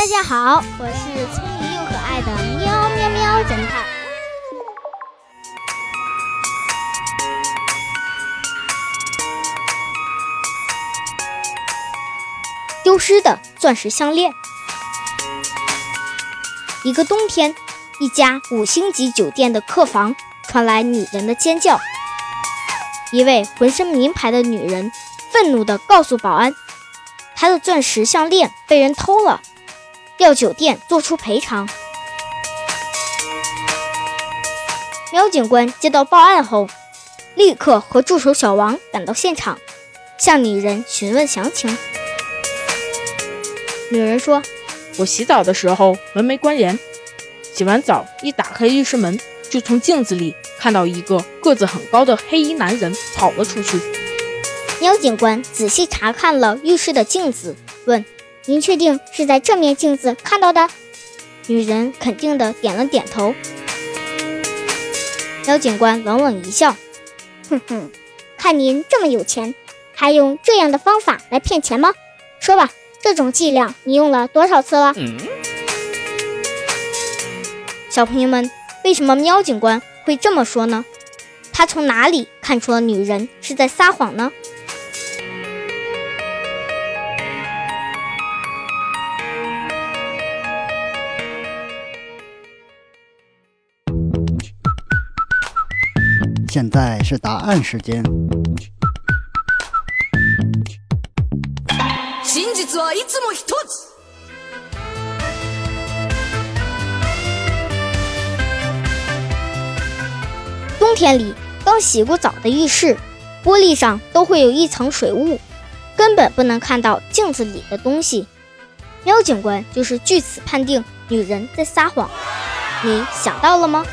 大家好，我是聪明又可爱的喵喵喵侦探。丢失的钻石项链。一个冬天，一家五星级酒店的客房传来女人的尖叫。一位浑身名牌的女人愤怒地告诉保安，她的钻石项链被人偷了，要酒店做出赔偿。喵警官接到报案后，立刻和助手小王赶到现场，向女人询问详情。女人说：“我洗澡的时候门没关严，洗完澡一打开浴室门，就从镜子里看到一个个子很高的黑衣男人跑了出去。”喵警官仔细查看了浴室的镜子，问：“您确定是在这面镜子看到的？”女人肯定的点了点头。喵警官冷冷一笑：“哼哼，看您这么有钱，还用这样的方法来骗钱吗？说吧。”这种伎俩你用了多少次了？小朋友们，为什么喵警官会这么说呢？他从哪里看出了女人是在撒谎呢？现在是答案时间。冬天里，刚洗过澡的浴室，玻璃上都会有一层水雾，根本不能看到镜子里的东西。喵警官就是据此判定女人在撒谎，你想到了吗？